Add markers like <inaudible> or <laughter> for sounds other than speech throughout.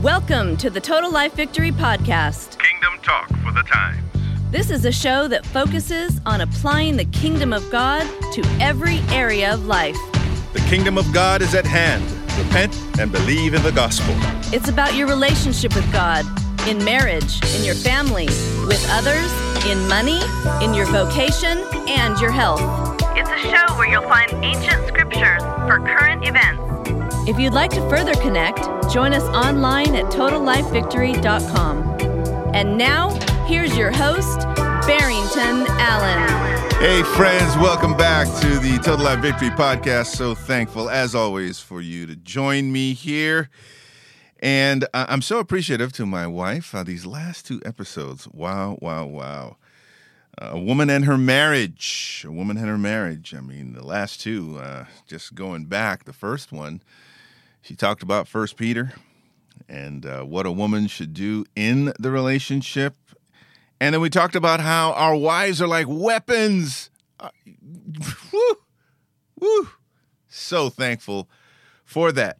Welcome to the Total Life Victory Podcast. Kingdom Talk for the Times. This is a show that focuses on applying the kingdom of God to every area of life. The kingdom of God is at hand. Repent and believe in the gospel. It's about your relationship with God, in marriage, in your family, with others, in money, in your vocation, and your health. It's a show where you'll find ancient scriptures for current events. If you'd like to further connect, join us online at totallifevictory.com. And now, here's your host, Barrington Allen. Hey, friends, welcome back to the Total Life Victory Podcast. So thankful, as always, for you to join me here. And I'm so appreciative to my wife. Uh, these last two episodes, wow, wow, wow. a woman and her marriage. A woman and her marriage. I mean, the last two, uh, just going back, the first one, she talked about First Peter and uh, what a woman should do in the relationship. And then we talked about how our wives are like weapons. Uh, woo, woo. So thankful for that.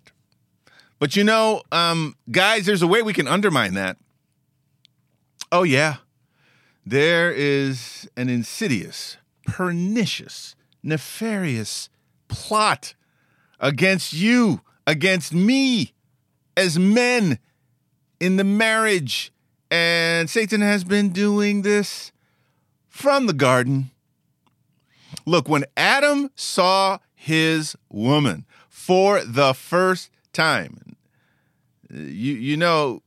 But you know, um, guys, there's a way we can undermine that. Oh, yeah. There is an insidious, pernicious, nefarious plot against you, against me, as men in the marriage. And Satan has been doing this from the garden. Look, when Adam saw his woman for the first time, you, you know,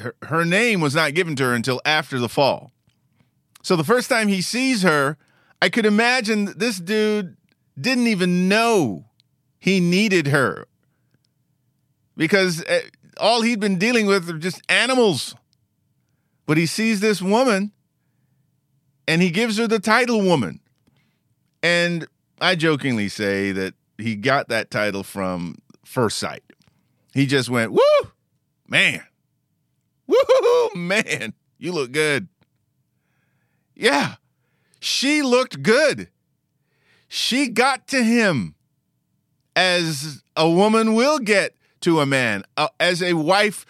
her, her name was not given to her until after the fall. So the first time he sees her, I could imagine this dude didn't even know he needed her because uh, all he'd been dealing with are just animals. But he sees this woman and he gives her the title woman. And I jokingly say that he got that title from first sight. He just went, woo, man, woo, man, you look good. Yeah, she looked good. She got to him as a woman will get to a man, uh, as a wife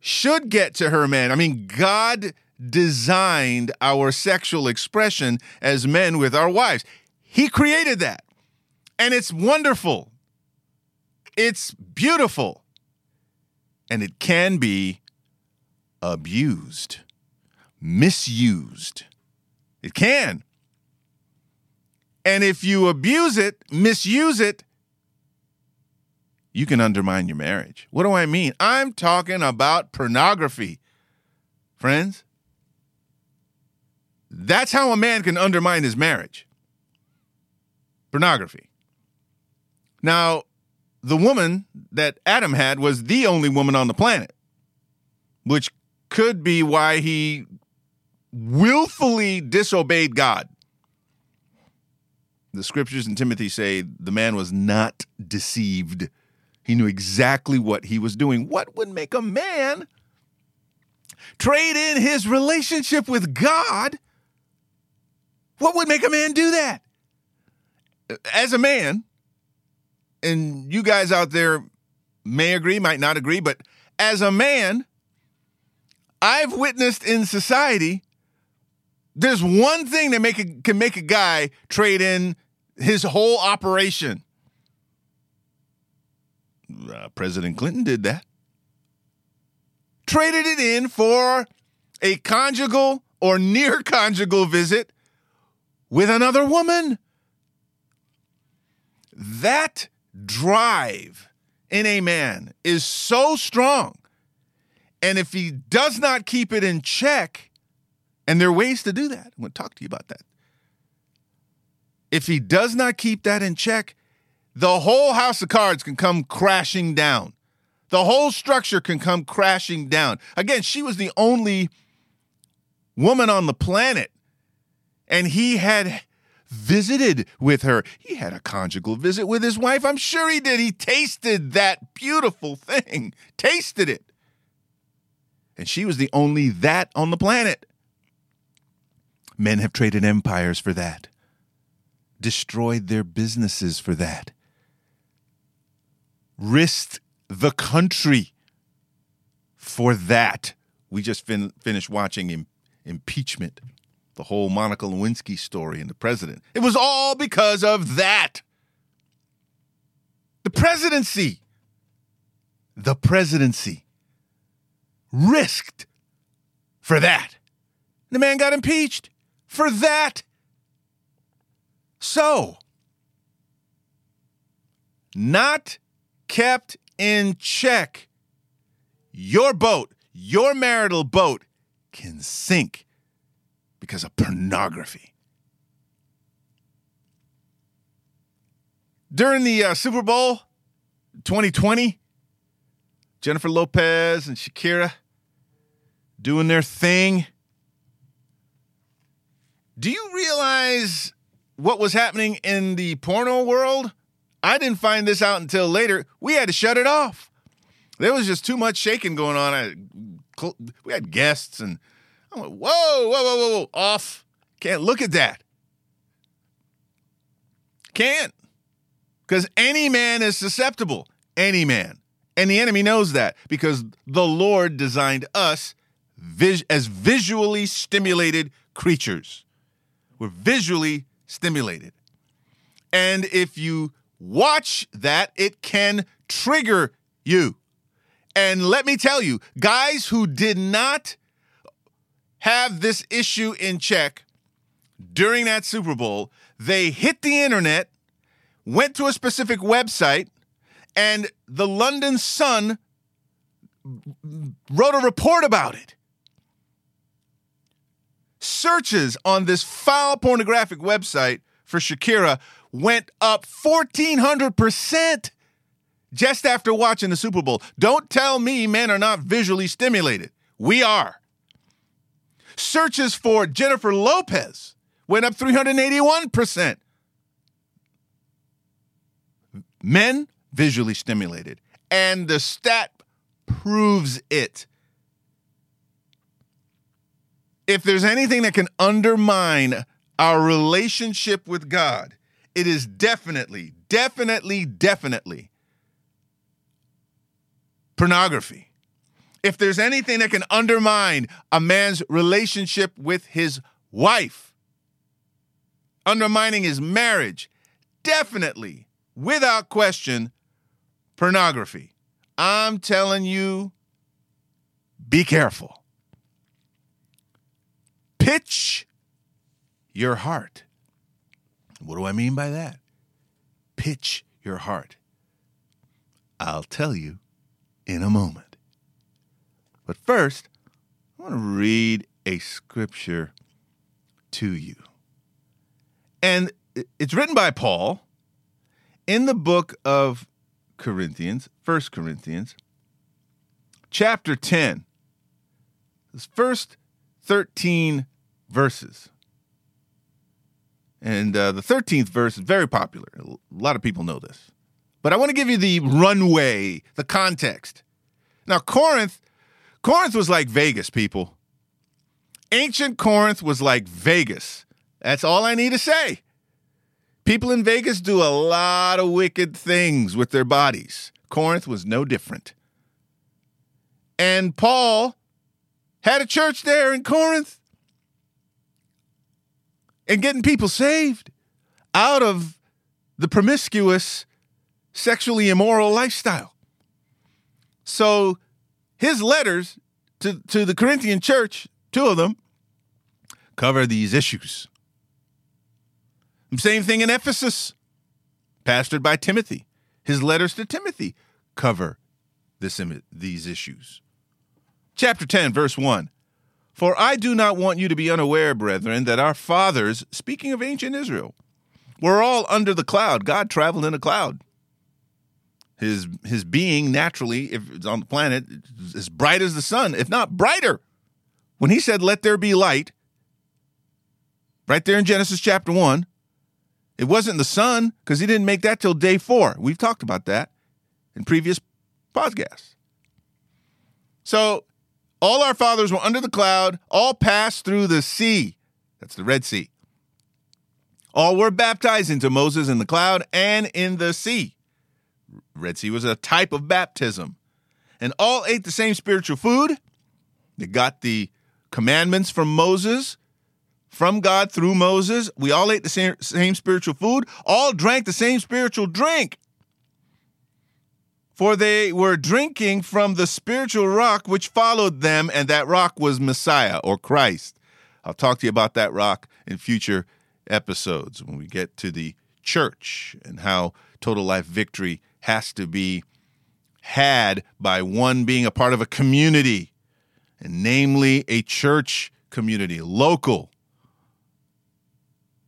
should get to her man. I mean, God designed our sexual expression as men with our wives. He created that. And it's wonderful. It's beautiful. And it can be abused, misused. It can. And if you abuse it, misuse it, you can undermine your marriage. What do I mean? I'm talking about pornography, friends. That's how a man can undermine his marriage. Pornography. Now, the woman that Adam had was the only woman on the planet, which could be why he willfully disobeyed God. The scriptures in Timothy say the man was not deceived. He knew exactly what he was doing. What would make a man trade in his relationship with God? What would make a man do that? As a man, and you guys out there may agree, might not agree, but as a man, I've witnessed in society there's one thing that make a, can make a guy trade in his whole operation. Uh, President Clinton did that. Traded it in for a conjugal or near conjugal visit with another woman. That drive in a man is so strong. And if he does not keep it in check, and there are ways to do that, I'm going to talk to you about that. If he does not keep that in check, the whole house of cards can come crashing down. The whole structure can come crashing down. Again, she was the only woman on the planet, and he had visited with her. He had a conjugal visit with his wife. I'm sure he did. He tasted that beautiful thing, tasted it. And she was the only that on the planet. Men have traded empires for that, destroyed their businesses for that, risked the country for that. We just fin- finished watching Im- impeachment, the whole Monica Lewinsky story and the president. It was all because of that. The presidency, the presidency risked for that. The man got impeached for that. So, not kept in check, your boat, your marital boat, can sink because of pornography. During the uh, Super Bowl 2020, Jennifer Lopez and Shakira doing their thing. Do you realize what was happening in the porno world? I didn't find this out until later. We had to shut it off. There was just too much shaking going on. I, we had guests, and I'm like, whoa, whoa, whoa, whoa, whoa, off. Can't look at that. Can't. Because any man is susceptible. Any man. And the enemy knows that because the Lord designed us vis- as visually stimulated creatures. We're visually stimulated. And if you watch that, it can trigger you. And let me tell you, guys who did not have this issue in check during that Super Bowl, they hit the internet, went to a specific website, and the London Sun wrote a report about it. Searches on this foul pornographic website for Shakira went up 1400% just after watching the Super Bowl. Don't tell me men are not visually stimulated. We are. Searches for Jennifer Lopez went up 381%. Men visually stimulated. And the stat proves it. If there's anything that can undermine our relationship with God, it is definitely, definitely, definitely pornography. If there's anything that can undermine a man's relationship with his wife, undermining his marriage, definitely, without question, pornography. I'm telling you, be careful. Pitch your heart. What do I mean by that? Pitch your heart. I'll tell you in a moment. But first, I want to read a scripture to you. And it's written by Paul in the book of Corinthians, First Corinthians, chapter 10. This first 13 verses. And uh, the 13th verse is very popular. A lot of people know this. But I want to give you the runway, the context. Now, Corinth, Corinth was like Vegas, people. Ancient Corinth was like Vegas. That's all I need to say. People in Vegas do a lot of wicked things with their bodies. Corinth was no different. And Paul had a church there in Corinth and getting people saved out of the promiscuous, sexually immoral lifestyle. So his letters to, to the Corinthian church, two of them, cover these issues. Same thing in Ephesus, pastored by Timothy. His letters to Timothy cover this, these issues. Chapter 10, verse 1. For I do not want you to be unaware, brethren, that our fathers, speaking of ancient Israel, were all under the cloud. God traveled in a cloud. His his being naturally, if it's on the planet, as bright as the sun, if not brighter. When he said, Let there be light, right there in Genesis chapter 1, it wasn't the sun, because he didn't make that till day four. We've talked about that in previous podcasts. So all our fathers were under the cloud, all passed through the sea. That's the Red Sea. All were baptized into Moses in the cloud and in the sea. Red Sea was a type of baptism. And all ate the same spiritual food. They got the commandments from Moses, from God through Moses. We all ate the same, same spiritual food, all drank the same spiritual drink. For they were drinking from the spiritual rock which followed them, and that rock was Messiah or Christ. I'll talk to you about that rock in future episodes when we get to the church and how total life victory has to be had by one being a part of a community, and namely a church community, local.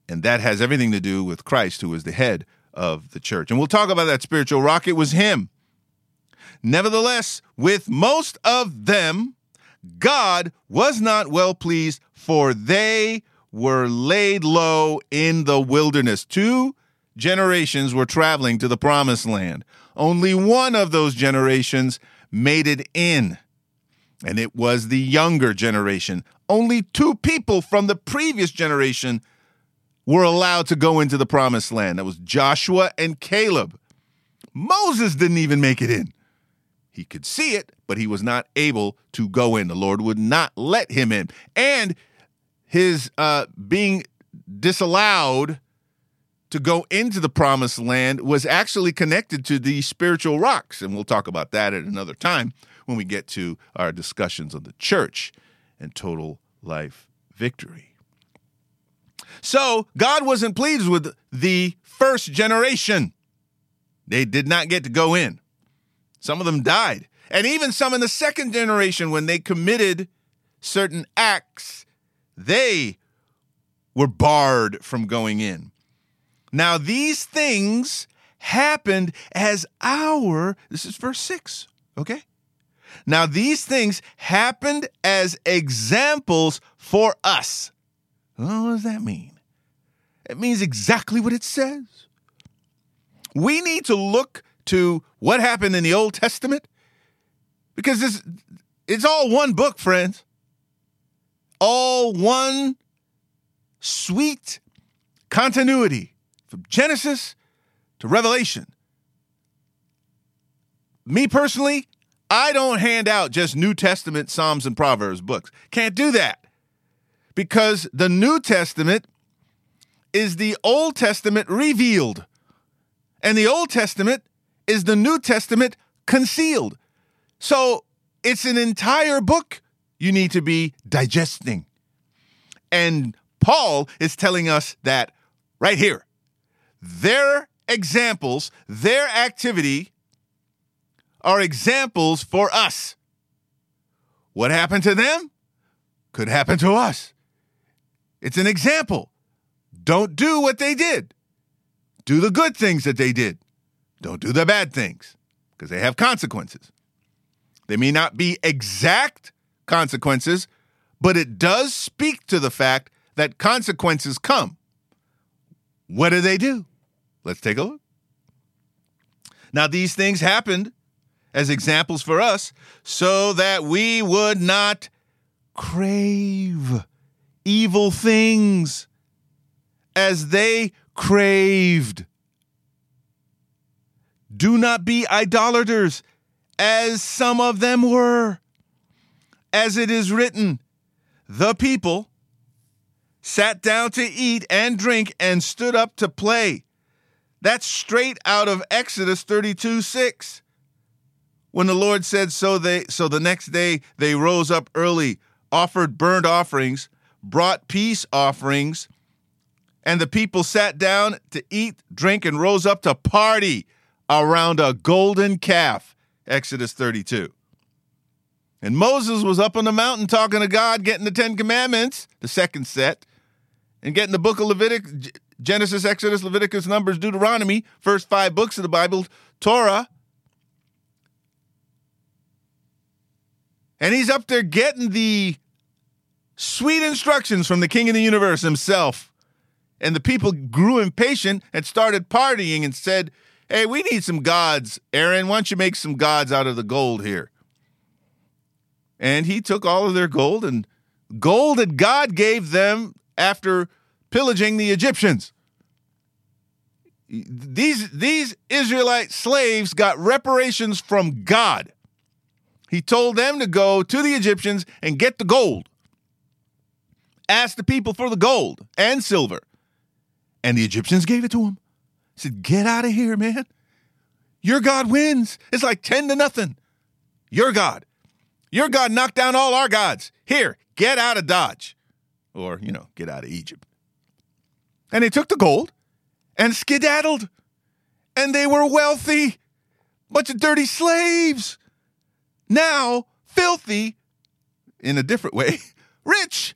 And that has everything to do with Christ, who is the head of the church. And we'll talk about that spiritual rock. It was him. Nevertheless, with most of them, God was not well pleased, for they were laid low in the wilderness. Two generations were traveling to the promised land. Only one of those generations made it in, and it was the younger generation. Only two people from the previous generation were allowed to go into the promised land. That was Joshua and Caleb. Moses didn't even make it in. He could see it, but he was not able to go in. The Lord would not let him in. And his uh, being disallowed to go into the promised land was actually connected to the spiritual rocks. And we'll talk about that at another time when we get to our discussions on the church and total life victory. So God wasn't pleased with the first generation. They did not get to go in. Some of them died. And even some in the second generation, when they committed certain acts, they were barred from going in. Now, these things happened as our, this is verse 6, okay? Now, these things happened as examples for us. Well, what does that mean? It means exactly what it says. We need to look to what happened in the Old Testament because this, it's all one book, friends. All one sweet continuity from Genesis to Revelation. Me personally, I don't hand out just New Testament, Psalms, and Proverbs books. Can't do that because the New Testament is the Old Testament revealed, and the Old Testament is the New Testament concealed. So it's an entire book you need to be digesting. And Paul is telling us that right here. Their examples, their activity are examples for us. What happened to them could happen to us. It's an example. Don't do what they did. Do the good things that they did. Don't do the bad things because they have consequences. They may not be exact consequences, but it does speak to the fact that consequences come. What do they do? Let's take a look. Now, these things happened as examples for us so that we would not crave evil things as they craved. Do not be idolaters, as some of them were. As it is written, the people sat down to eat and drink and stood up to play. That's straight out of Exodus 32 6. When the Lord said, so they so the next day they rose up early, offered burnt offerings, brought peace offerings, and the people sat down to eat, drink, and rose up to party around a golden calf. Exodus 32. And Moses was up on the mountain talking to God, getting the Ten Commandments, the second set, and getting the book of Leviticus, Genesis, Exodus, Leviticus, Numbers, Deuteronomy, first five books of the Bible, Torah. And he's up there getting the sweet instructions from the king of the universe himself. And the people grew impatient and started partying and said, Hey, we need some gods. Aaron, why don't you make some gods out of the gold here? And he took all of their gold and gold that God gave them after pillaging the Egyptians. These, these Israelite slaves got reparations from God. He told them to go to the Egyptians and get the gold. Ask the people for the gold and silver. And the Egyptians gave it to him. Said, Get out of here, man. Your God wins. It's like 10 to nothing. Your God. Your God knocked down all our gods. Here, get out of Dodge. Or, you know, get out of Egypt. And they took the gold and skedaddled. And they were wealthy. Bunch of dirty slaves now filthy in a different way, <laughs> rich.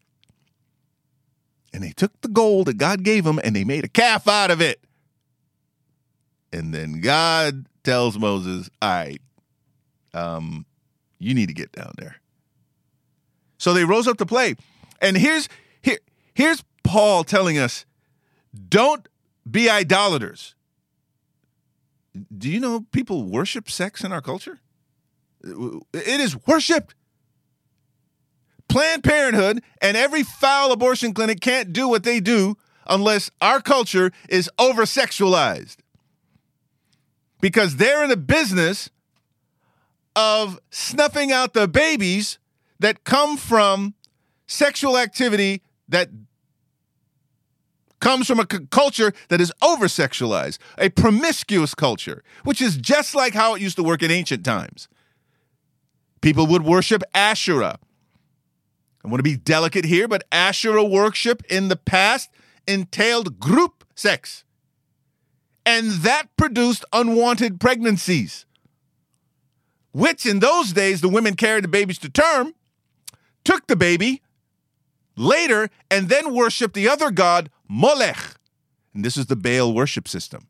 And they took the gold that God gave them and they made a calf out of it. And then God tells Moses, All right, um, you need to get down there. So they rose up to play. And here's here, here's Paul telling us, don't be idolaters. Do you know people worship sex in our culture? It is worshiped. Planned Parenthood and every foul abortion clinic can't do what they do unless our culture is over sexualized. Because they're in the business of snuffing out the babies that come from sexual activity that comes from a c- culture that is over sexualized, a promiscuous culture, which is just like how it used to work in ancient times. People would worship Asherah. I want to be delicate here, but Asherah worship in the past entailed group sex. And that produced unwanted pregnancies, which in those days the women carried the babies to term, took the baby later, and then worshiped the other god, Molech. And this is the Baal worship system.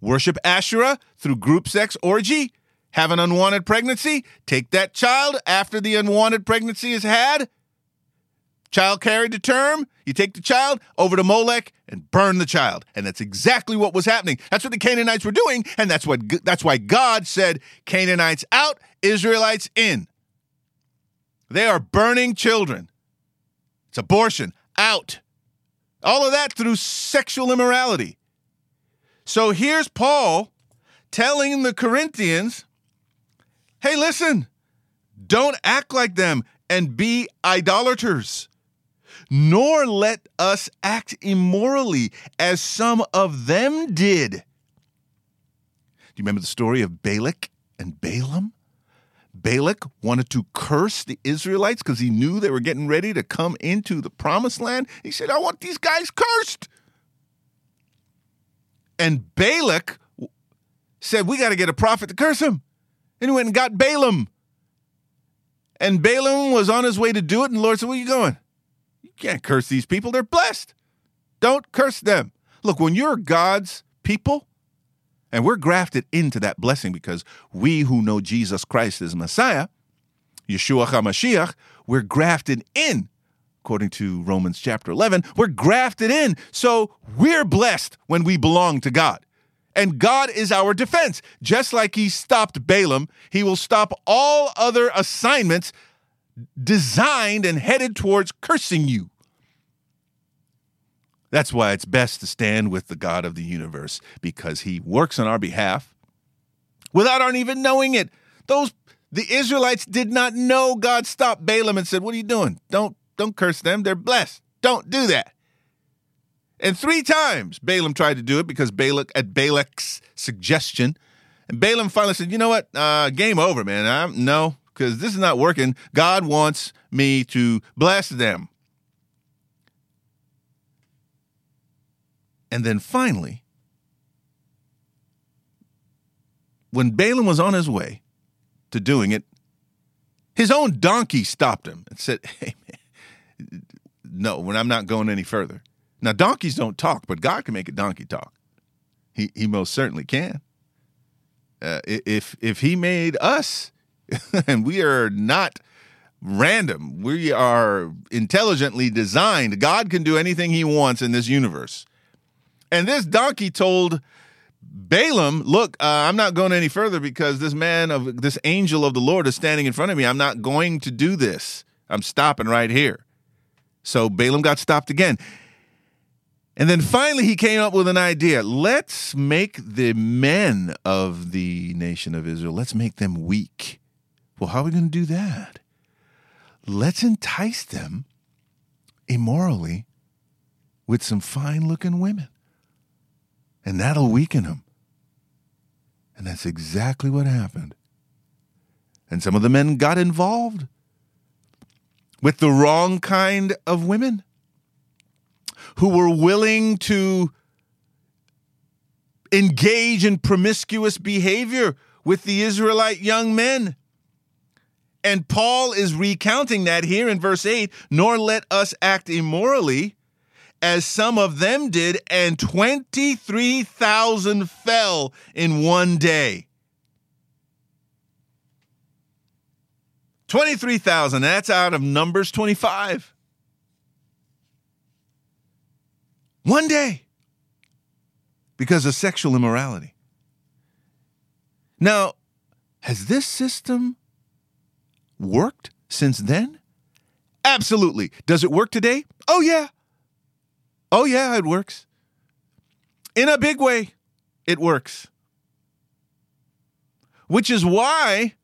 Worship Asherah through group sex orgy have an unwanted pregnancy, take that child after the unwanted pregnancy is had, child carried to term, you take the child over to Molech and burn the child. And that's exactly what was happening. That's what the Canaanites were doing, and that's what that's why God said Canaanites out, Israelites in. They are burning children. It's abortion out. All of that through sexual immorality. So here's Paul telling the Corinthians Hey, listen, don't act like them and be idolaters, nor let us act immorally as some of them did. Do you remember the story of Balak and Balaam? Balak wanted to curse the Israelites because he knew they were getting ready to come into the promised land. He said, I want these guys cursed. And Balak said, We got to get a prophet to curse them. And he went and got Balaam. And Balaam was on his way to do it, and the Lord said, Where are you going? You can't curse these people. They're blessed. Don't curse them. Look, when you're God's people, and we're grafted into that blessing because we who know Jesus Christ as Messiah, Yeshua HaMashiach, we're grafted in. According to Romans chapter 11, we're grafted in. So we're blessed when we belong to God and God is our defense. Just like he stopped Balaam, he will stop all other assignments designed and headed towards cursing you. That's why it's best to stand with the God of the universe because he works on our behalf without our even knowing it. Those the Israelites did not know God stopped Balaam and said, "What are you doing? Don't don't curse them. They're blessed. Don't do that." And three times Balaam tried to do it because Balak at Balak's suggestion. And Balaam finally said, "You know what? Uh, game over, man. I'm, no, because this is not working. God wants me to bless them." And then finally, when Balaam was on his way to doing it, his own donkey stopped him and said, "Hey, man, no, when I'm not going any further." Now, donkeys don't talk, but God can make a donkey talk. He, he most certainly can. Uh, if if He made us, <laughs> and we are not random, we are intelligently designed. God can do anything He wants in this universe. And this donkey told Balaam, "Look, uh, I'm not going any further because this man of this angel of the Lord is standing in front of me. I'm not going to do this. I'm stopping right here." So Balaam got stopped again. And then finally, he came up with an idea. Let's make the men of the nation of Israel, let's make them weak. Well, how are we going to do that? Let's entice them immorally with some fine looking women. And that'll weaken them. And that's exactly what happened. And some of the men got involved with the wrong kind of women who were willing to engage in promiscuous behavior with the Israelite young men. And Paul is recounting that here in verse 8 nor let us act immorally as some of them did, and 23,000 fell in one day. 23,000, that's out of Numbers 25. One day because of sexual immorality. Now, has this system worked since then? Absolutely. Does it work today? Oh, yeah. Oh, yeah, it works. In a big way, it works. Which is why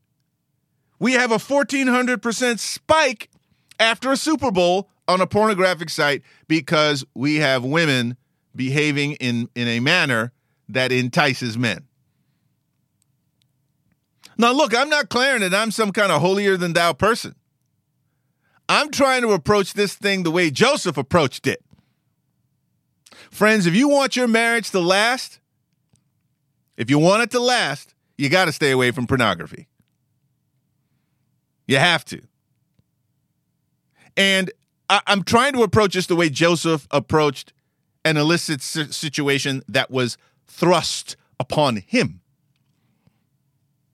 we have a 1400% spike after a Super Bowl on a pornographic site because we have women behaving in, in a manner that entices men. Now, look, I'm not declaring that I'm some kind of holier than thou person. I'm trying to approach this thing the way Joseph approached it. Friends, if you want your marriage to last, if you want it to last, you got to stay away from pornography. You have to. And I, am trying to approach this the way Joseph approached an illicit situation that was thrust upon him.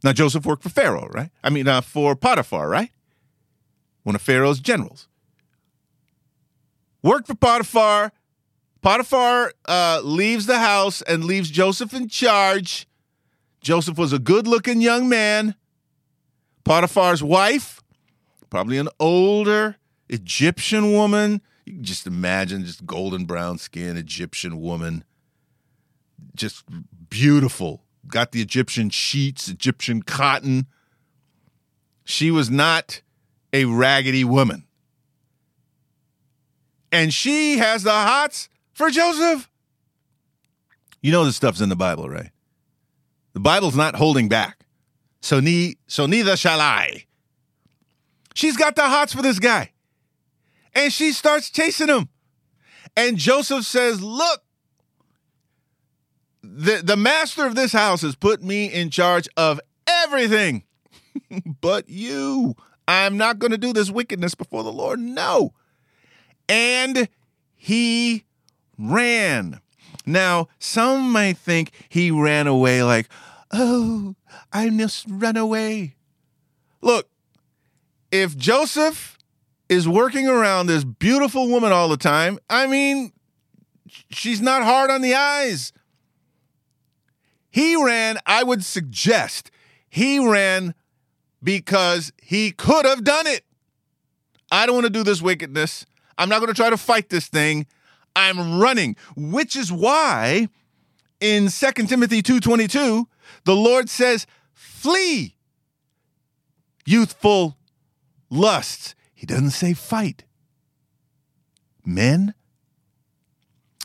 Now, Joseph worked for Pharaoh, right? I mean, uh, for Potiphar, right? One of Pharaoh's generals. Worked for Potiphar. Potiphar uh, leaves the house and leaves Joseph in charge. Joseph was a good looking young man. Potiphar's wife, probably an older, Egyptian woman. You can just imagine just golden brown skin, Egyptian woman. Just beautiful. Got the Egyptian sheets, Egyptian cotton. She was not a raggedy woman. And she has the hots for Joseph. You know this stuff's in the Bible, right? The Bible's not holding back. So, ne- so neither shall I. She's got the hots for this guy and she starts chasing him. And Joseph says, Look, the, the master of this house has put me in charge of everything <laughs> but you. I'm not going to do this wickedness before the Lord. No. And he ran. Now, some might think he ran away like, oh, I must run away. Look, if Joseph is working around this beautiful woman all the time. I mean, she's not hard on the eyes. He ran, I would suggest, he ran because he could have done it. I don't want to do this wickedness. I'm not going to try to fight this thing. I'm running, which is why in 2 Timothy 2:22, the Lord says, "Flee youthful lusts." He doesn't say fight. Men,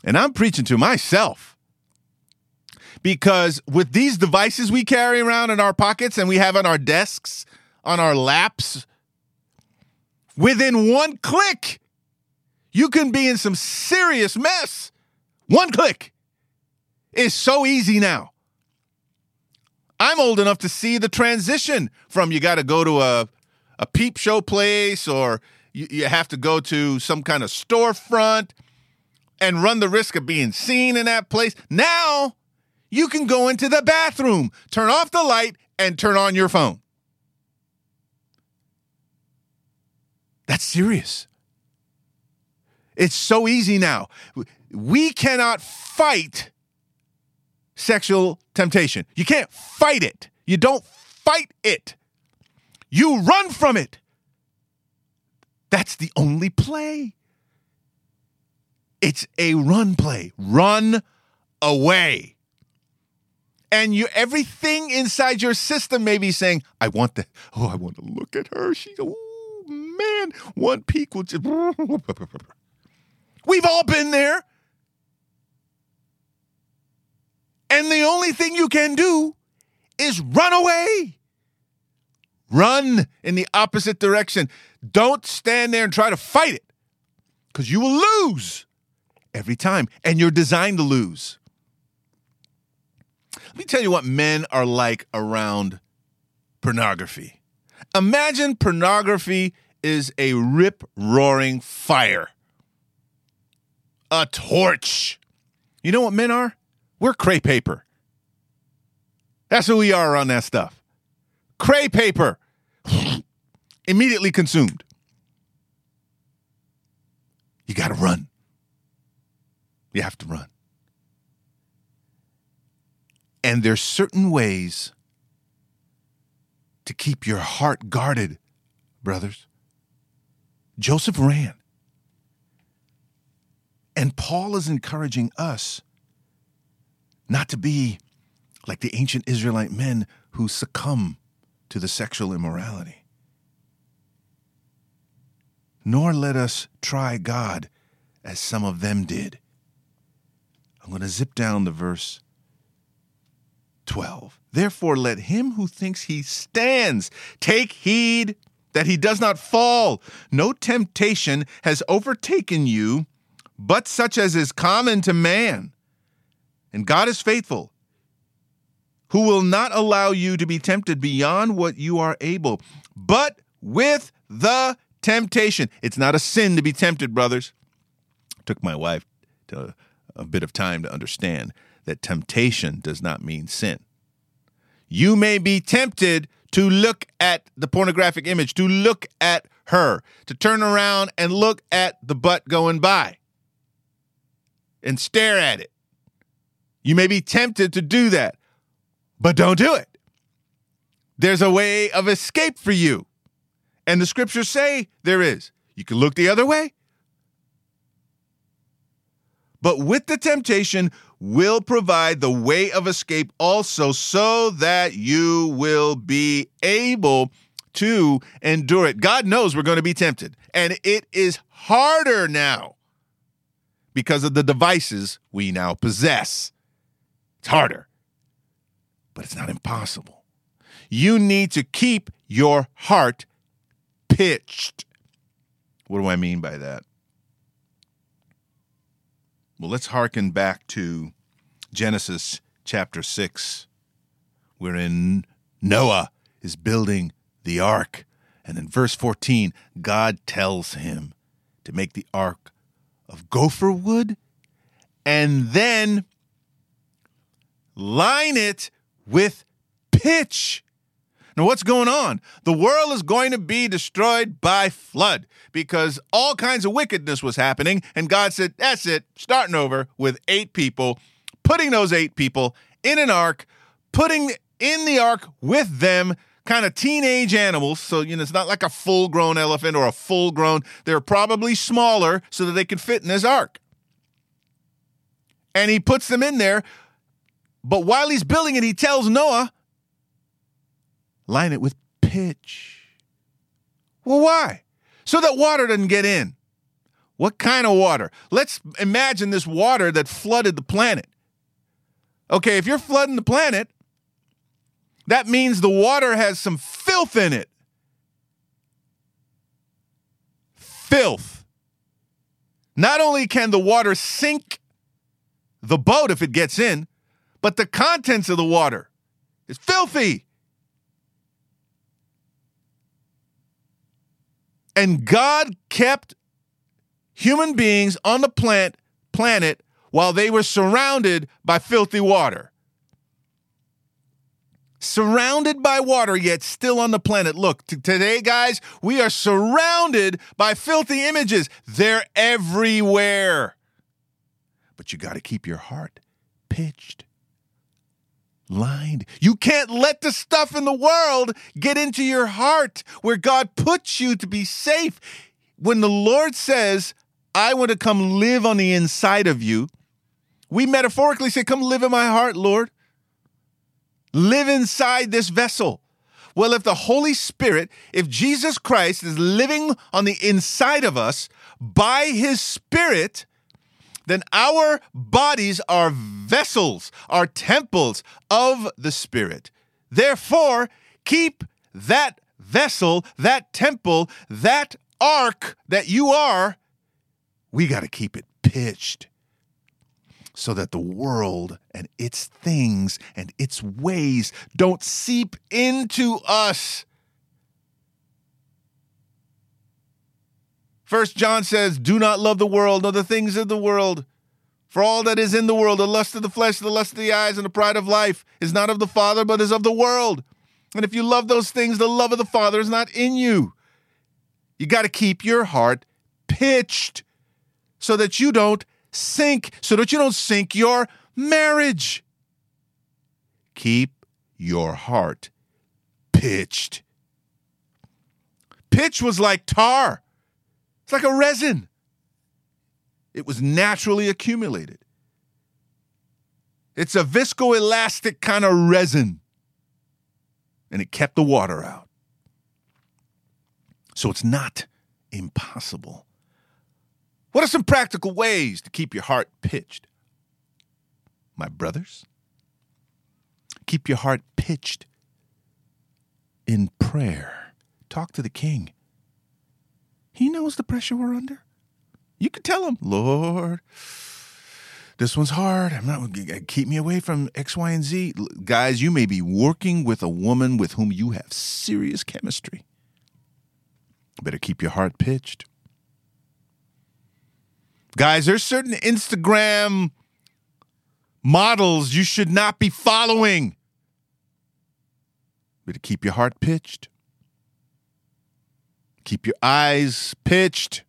and I'm preaching to myself because with these devices we carry around in our pockets and we have on our desks, on our laps, within one click, you can be in some serious mess. One click is so easy now. I'm old enough to see the transition from you got to go to a a peep show place or you, you have to go to some kind of storefront and run the risk of being seen in that place. Now you can go into the bathroom, turn off the light, and turn on your phone. That's serious. It's so easy now. We cannot fight sexual temptation. You can't fight it. You don't fight it. You run from it. That's the only play. It's a run play. Run away. And you everything inside your system may be saying, I want to, oh, I want to look at her. She's oh man, one peek will just We've all been there. And the only thing you can do is run away. Run in the opposite direction. Don't stand there and try to fight it because you will lose every time. And you're designed to lose. Let me tell you what men are like around pornography. Imagine pornography is a rip roaring fire, a torch. You know what men are? We're cray paper. That's who we are on that stuff. Cray paper. <sighs> Immediately consumed. You got to run. You have to run. And there's certain ways to keep your heart guarded, brothers. Joseph ran. And Paul is encouraging us not to be like the ancient Israelite men who succumb to the sexual immorality. Nor let us try God as some of them did. I'm going to zip down to verse 12. Therefore, let him who thinks he stands take heed that he does not fall. No temptation has overtaken you, but such as is common to man. And God is faithful, who will not allow you to be tempted beyond what you are able, but with the temptation. It's not a sin to be tempted, brothers. took my wife to a bit of time to understand that temptation does not mean sin. You may be tempted to look at the pornographic image, to look at her, to turn around and look at the butt going by and stare at it. You may be tempted to do that, but don't do it. There's a way of escape for you. And the scriptures say there is. You can look the other way. But with the temptation, will provide the way of escape also, so that you will be able to endure it. God knows we're going to be tempted, and it is harder now because of the devices we now possess. It's harder, but it's not impossible. You need to keep your heart pitched. What do I mean by that? Well, let's hearken back to Genesis chapter 6, wherein Noah is building the ark. And in verse 14, God tells him to make the ark of gopher wood and then line it with pitch. Now, what's going on? The world is going to be destroyed by flood because all kinds of wickedness was happening. And God said, That's it, starting over with eight people, putting those eight people in an ark, putting in the ark with them kind of teenage animals. So, you know, it's not like a full grown elephant or a full grown, they're probably smaller so that they can fit in this ark. And he puts them in there. But while he's building it, he tells Noah, line it with pitch. Well, why? So that water doesn't get in. What kind of water? Let's imagine this water that flooded the planet. Okay, if you're flooding the planet, that means the water has some filth in it. Filth. Not only can the water sink the boat if it gets in, but the contents of the water is filthy. And God kept human beings on the plant, planet while they were surrounded by filthy water. Surrounded by water, yet still on the planet. Look, t- today, guys, we are surrounded by filthy images. They're everywhere. But you got to keep your heart pitched lined. You can't let the stuff in the world get into your heart where God puts you to be safe. When the Lord says, I want to come live on the inside of you, we metaphorically say, Come live in my heart, Lord. Live inside this vessel. Well, if the Holy Spirit, if Jesus Christ is living on the inside of us by his Spirit, then our bodies are vessels, are temples of the Spirit. Therefore, keep that vessel, that temple, that ark that you are, we got to keep it pitched so that the world and its things and its ways don't seep into us. First John says, Do not love the world nor the things of the world. For all that is in the world, the lust of the flesh, the lust of the eyes, and the pride of life, is not of the Father, but is of the world. And if you love those things, the love of the Father is not in you. You got to keep your heart pitched so that you don't sink, so that you don't sink your marriage. Keep your heart pitched. Pitch was like tar, it's like a resin. It was naturally accumulated. It's a viscoelastic kind of resin, and it kept the water out. So it's not impossible. What are some practical ways to keep your heart pitched? My brothers, keep your heart pitched in prayer. Talk to the king. He knows the pressure we're under. You can tell him, Lord, this one's hard. I'm not keep me away from X, Y, and Z. Guys, you may be working with a woman with whom you have serious chemistry. Better keep your heart pitched. Guys, there's certain Instagram models you should not be following. Better keep your heart pitched. Keep your eyes pitched.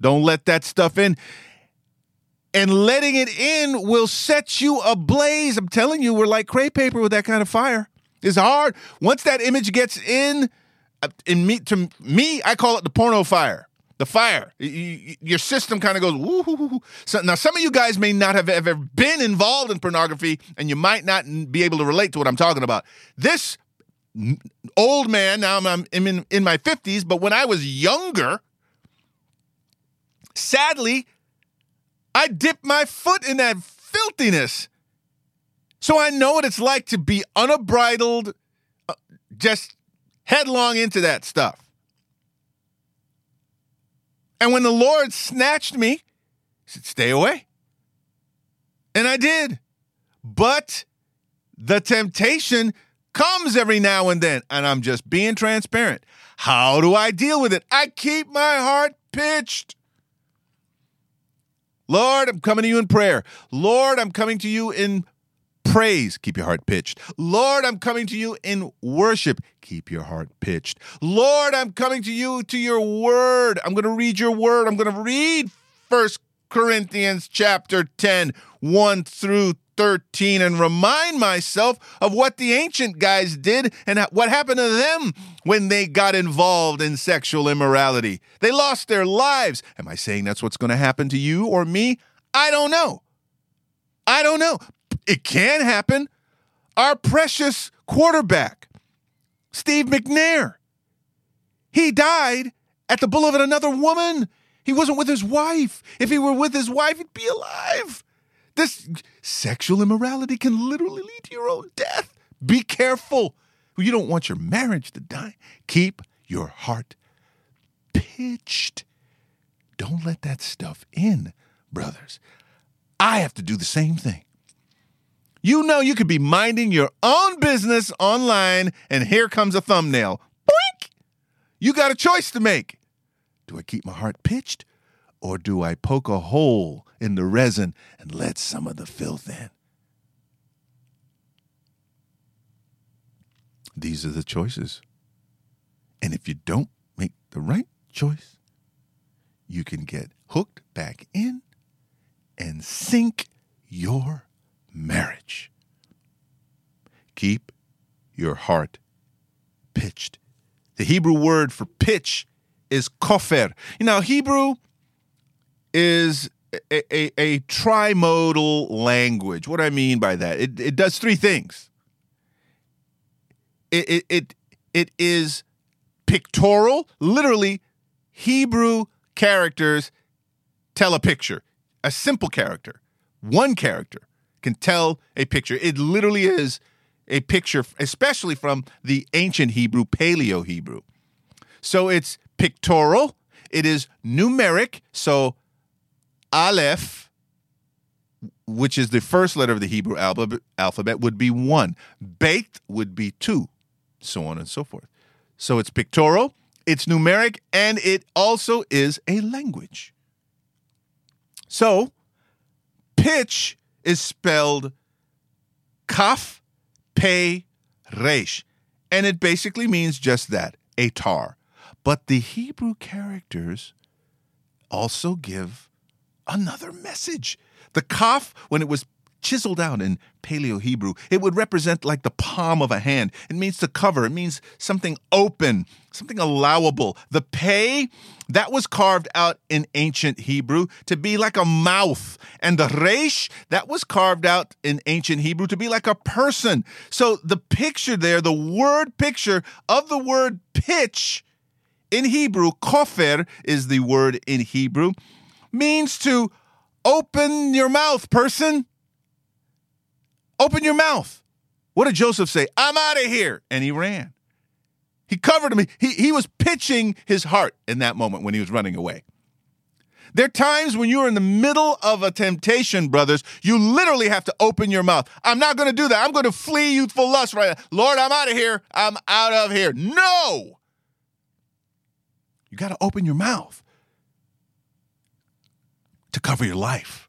Don't let that stuff in. And letting it in will set you ablaze. I'm telling you, we're like crepe paper with that kind of fire. It's hard. Once that image gets in, uh, in me to me, I call it the porno fire. The fire. Your system kind of goes woo. So now, some of you guys may not have ever been involved in pornography, and you might not be able to relate to what I'm talking about. This old man, now I'm in, in my 50s, but when I was younger, sadly, I dipped my foot in that filthiness. So I know what it's like to be unbridled, uh, just headlong into that stuff. And when the Lord snatched me, he said, Stay away. And I did. But the temptation comes every now and then, and I'm just being transparent. How do I deal with it? I keep my heart pitched. Lord, I'm coming to you in prayer. Lord, I'm coming to you in praise. Keep your heart pitched. Lord, I'm coming to you in worship. Keep your heart pitched. Lord, I'm coming to you to your word. I'm going to read your word. I'm going to read First Corinthians chapter 10, 1 through 13 and remind myself of what the ancient guys did and what happened to them when they got involved in sexual immorality. They lost their lives. Am I saying that's what's going to happen to you or me? I don't know. I don't know. It can happen. Our precious quarterback, Steve McNair, he died at the bullet of another woman. He wasn't with his wife. If he were with his wife, he'd be alive. This sexual immorality can literally lead to your own death. Be careful. You don't want your marriage to die. Keep your heart pitched. Don't let that stuff in, brothers. I have to do the same thing. You know you could be minding your own business online, and here comes a thumbnail. Boink! You got a choice to make. Do I keep my heart pitched or do I poke a hole in the resin and let some of the filth in? These are the choices. And if you don't make the right choice, you can get hooked back in and sink your marriage. Keep your heart pitched. The Hebrew word for pitch is kofer. You know, Hebrew is a, a, a trimodal language. What do I mean by that? It, it does three things. It, it, it, it is pictorial, literally, Hebrew characters tell a picture. A simple character, one character can tell a picture. It literally is a picture, especially from the ancient Hebrew, Paleo Hebrew. So it's pictorial, it is numeric. So Aleph, which is the first letter of the Hebrew alphabet, would be one. Beit would be two, so on and so forth. So it's pictorial, it's numeric, and it also is a language. So pitch is spelled kaf, pe, resh, and it basically means just that, a tar. But the Hebrew characters also give another message. The kaf, when it was chiseled out in Paleo Hebrew, it would represent like the palm of a hand. It means to cover, it means something open, something allowable. The pei, that was carved out in ancient Hebrew to be like a mouth. And the resh, that was carved out in ancient Hebrew to be like a person. So the picture there, the word picture of the word pitch in Hebrew, kofer is the word in Hebrew, means to open your mouth, person. Open your mouth. What did Joseph say? I'm out of here. And he ran. He covered him. He, he was pitching his heart in that moment when he was running away. There are times when you're in the middle of a temptation, brothers, you literally have to open your mouth. I'm not going to do that. I'm going to flee youthful lust right now. Lord, I'm out of here. I'm out of here. No! You got to open your mouth to cover your life.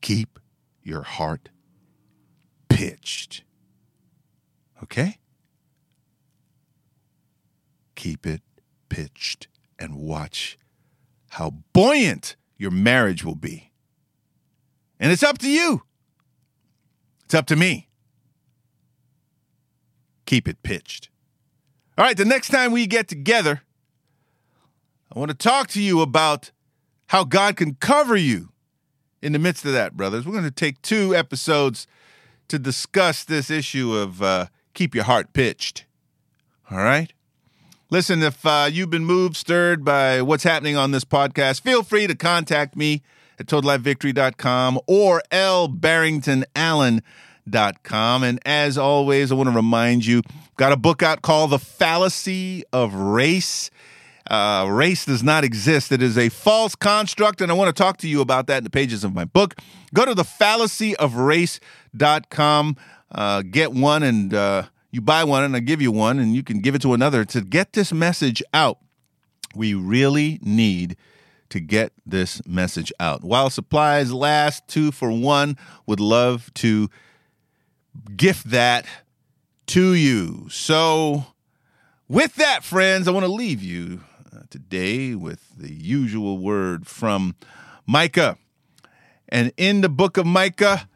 Keep your heart pitched. Okay? Keep it pitched and watch how buoyant your marriage will be. And it's up to you. It's up to me. Keep it pitched. All right, the next time we get together, I want to talk to you about how God can cover you in the midst of that, brothers. We're going to take two episodes to discuss this issue of uh, keep your heart pitched. All right? Listen, if uh, you've been moved, stirred by what's happening on this podcast, feel free to contact me at totallifevictory.com or lbarringtonallen.com. And as always, I want to remind you, got a book out called The Fallacy of Race. Uh, race does not exist. It is a false construct, and I want to talk to you about that in the pages of my book. Go to the fallacyofrace.com, uh, get one, and uh, you buy one, and I give you one, and you can give it to another to get this message out. We really need to get this message out. While supplies last, two for one, would love to gift that to you. So, with that, friends, I want to leave you Uh, today with the usual word from Micah. And in the book of Micah,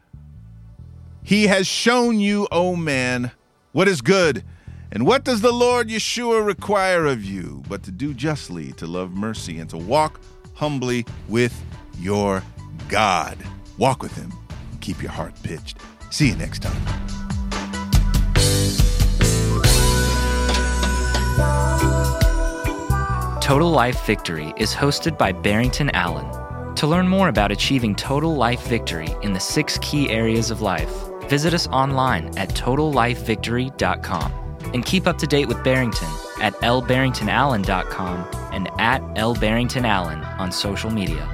he has shown you, O oh man, what is good. And what does the Lord Yeshua require of you but to do justly, to love mercy, and to walk humbly with your God? Walk with him. Keep your heart pitched. See you next time. Total Life Victory is hosted by Barrington Allen. To learn more about achieving total life victory in the six key areas of life, visit us online at totallifevictory.com and keep up to date with Barrington at lbarringtonallen.com and at lbarringtonallen on social media.